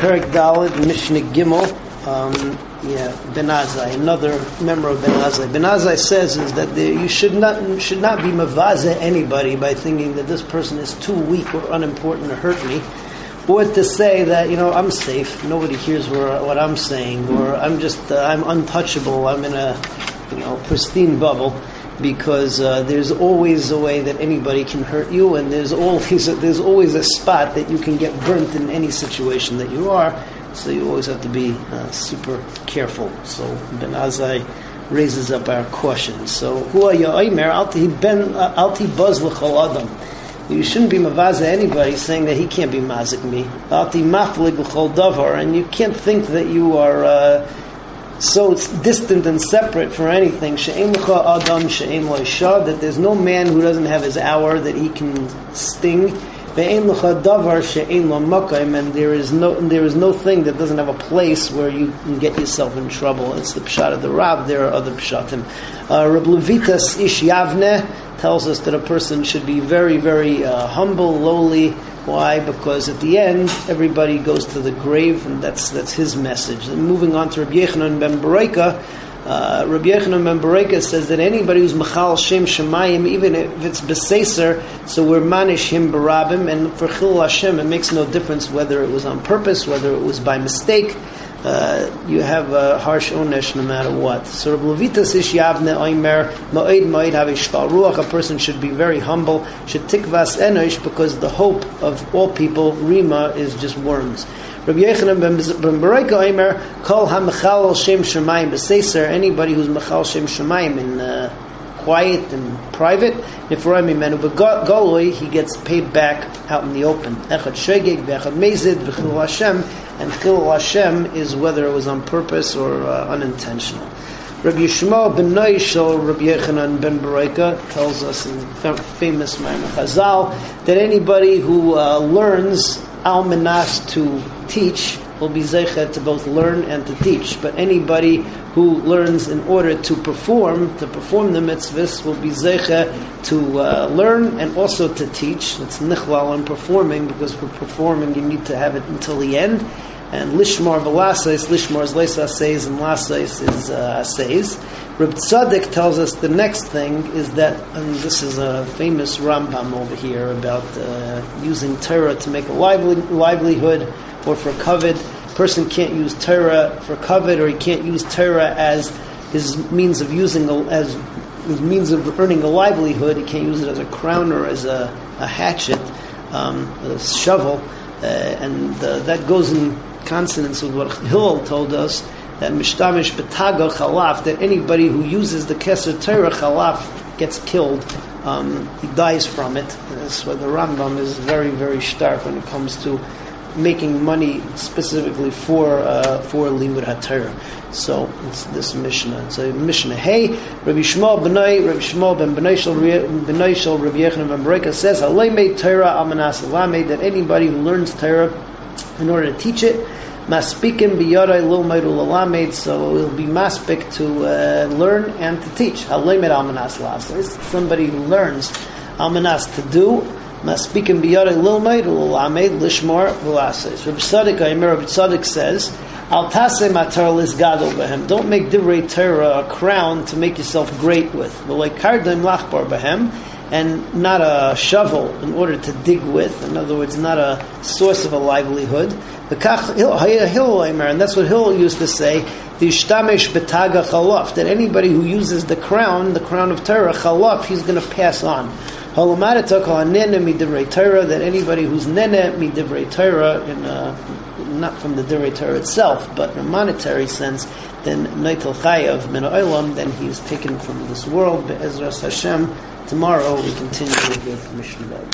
Perik Dalit, Mishnah Gimel, um, yeah, Ben Azai, another member of Ben Azai. Ben Azai says is that the, you should not should not be mavaza anybody by thinking that this person is too weak or unimportant to hurt me, or to say that you know I'm safe, nobody hears what I'm saying, or I'm just uh, I'm untouchable, I'm in a you know pristine bubble because uh, there's always a way that anybody can hurt you, and there's always a, there's always a spot that you can get burnt in any situation that you are. So you always have to be uh, super careful. So Ben Azai raises up our caution. So who are you, Aimer? Alti ben uh, alti buzz adam. You shouldn't be mavaza anybody saying that he can't be mazik me. Alti maflig davar, and you can't think that you are. Uh, so it's distant and separate for anything. Adam that there's no man who doesn't have his hour that he can sting. davar she'em and there is no there is no thing that doesn't have a place where you can get yourself in trouble. It's the pshat of the Rab. There are other pshatim. Uh, Reb Levitas Ish Yavne tells us that a person should be very very uh, humble, lowly why? Because at the end, everybody goes to the grave, and that's that's his message. And moving on to Rabbi Yechanan ben Bereika, uh, Rabbi Yechanan ben Bereika says that anybody who's machal shem shemayim, even if it's beseser, so we're manish him barabim, and for chil Hashem, it makes no difference whether it was on purpose, whether it was by mistake uh, you have a harsh onesh no matter what. So Rabbi Levitas ish yavne oimer ma'id ma'id have ruach. A person should be very humble. Should tikvas enosh because the hope of all people rima is just worms. Rabbi Yechanan ben Bereika oimer kol hamechal shem shemayim b'seiser. Anybody who's mechal shem shemayim in uh, quiet and private. If Nifroi mimenu goloi, he gets paid back out in the open. Echad shegeg, v'echad mezid, v'chil Hashem, and chil Hashem is whether it was on purpose or uh, unintentional. Rabbi Yishmael ben Noishel, Rabbi Yechanan ben Bereika tells us in famous Maimon Chazal that anybody who uh, learns al to teach will be zeichet to both learn and to teach. But anybody who learns in order to perform, to perform the mitzvahs, will be zeichet to uh, learn and also to teach. It's nichlal on performing, because for performing you need to have it until the end. And lishmar v'lasais, lishmar is and lasais is uh, says. Reb Tzaddik tells us the next thing is that, and this is a famous Rambam over here about uh, using Torah to make a lively, livelihood or for covet. Person can't use Torah for covet, or he can't use Torah as his means of using as his means of earning a livelihood. He can't use it as a crown or as a, a hatchet, um, a shovel, uh, and uh, that goes in consonance with what Hillel told us that mishtamish betaga chalaf that anybody who uses the keser Torah chalaf gets killed. Um, he dies from it. That's why the Rambam is very, very stark when it comes to making money specifically for uh, for limud haTorah. So it's this Mishnah. It's a Mishnah. Hey, Rabbi Shmuel Benay, Rabbi Shmuel ben Benay Shal Rabbi Yechanan ben Bereka says, "Halei Torah amanas lamed." That anybody who learns Torah in order to teach it. Maspikim biyarai lilmeidu lalamed, so it will be maspik to uh, learn and to teach. Halemed almanas las. Somebody who learns almanas to do Maspikim biyare lilmaid ulamed lishmar v'lases. Rabbi Tzaddik, Aimer Rabbi Tzaddik says, Al tase matar gadol behem. Don't make divrei Torah a crown to make yourself great with. V'lei kardim lachbar behem. And not a shovel in order to dig with. In other words, not a source of a livelihood. And that's what Hill used to say, that anybody who uses the crown, the crown of Torah, he's going to pass on that anybody who's nene midivrei Torah, in uh, not from the divrei Torah itself, but in a monetary sense, then neitel chayav min then he is taken from this world. Be'ezras Hashem. Tomorrow we continue with Mishnah.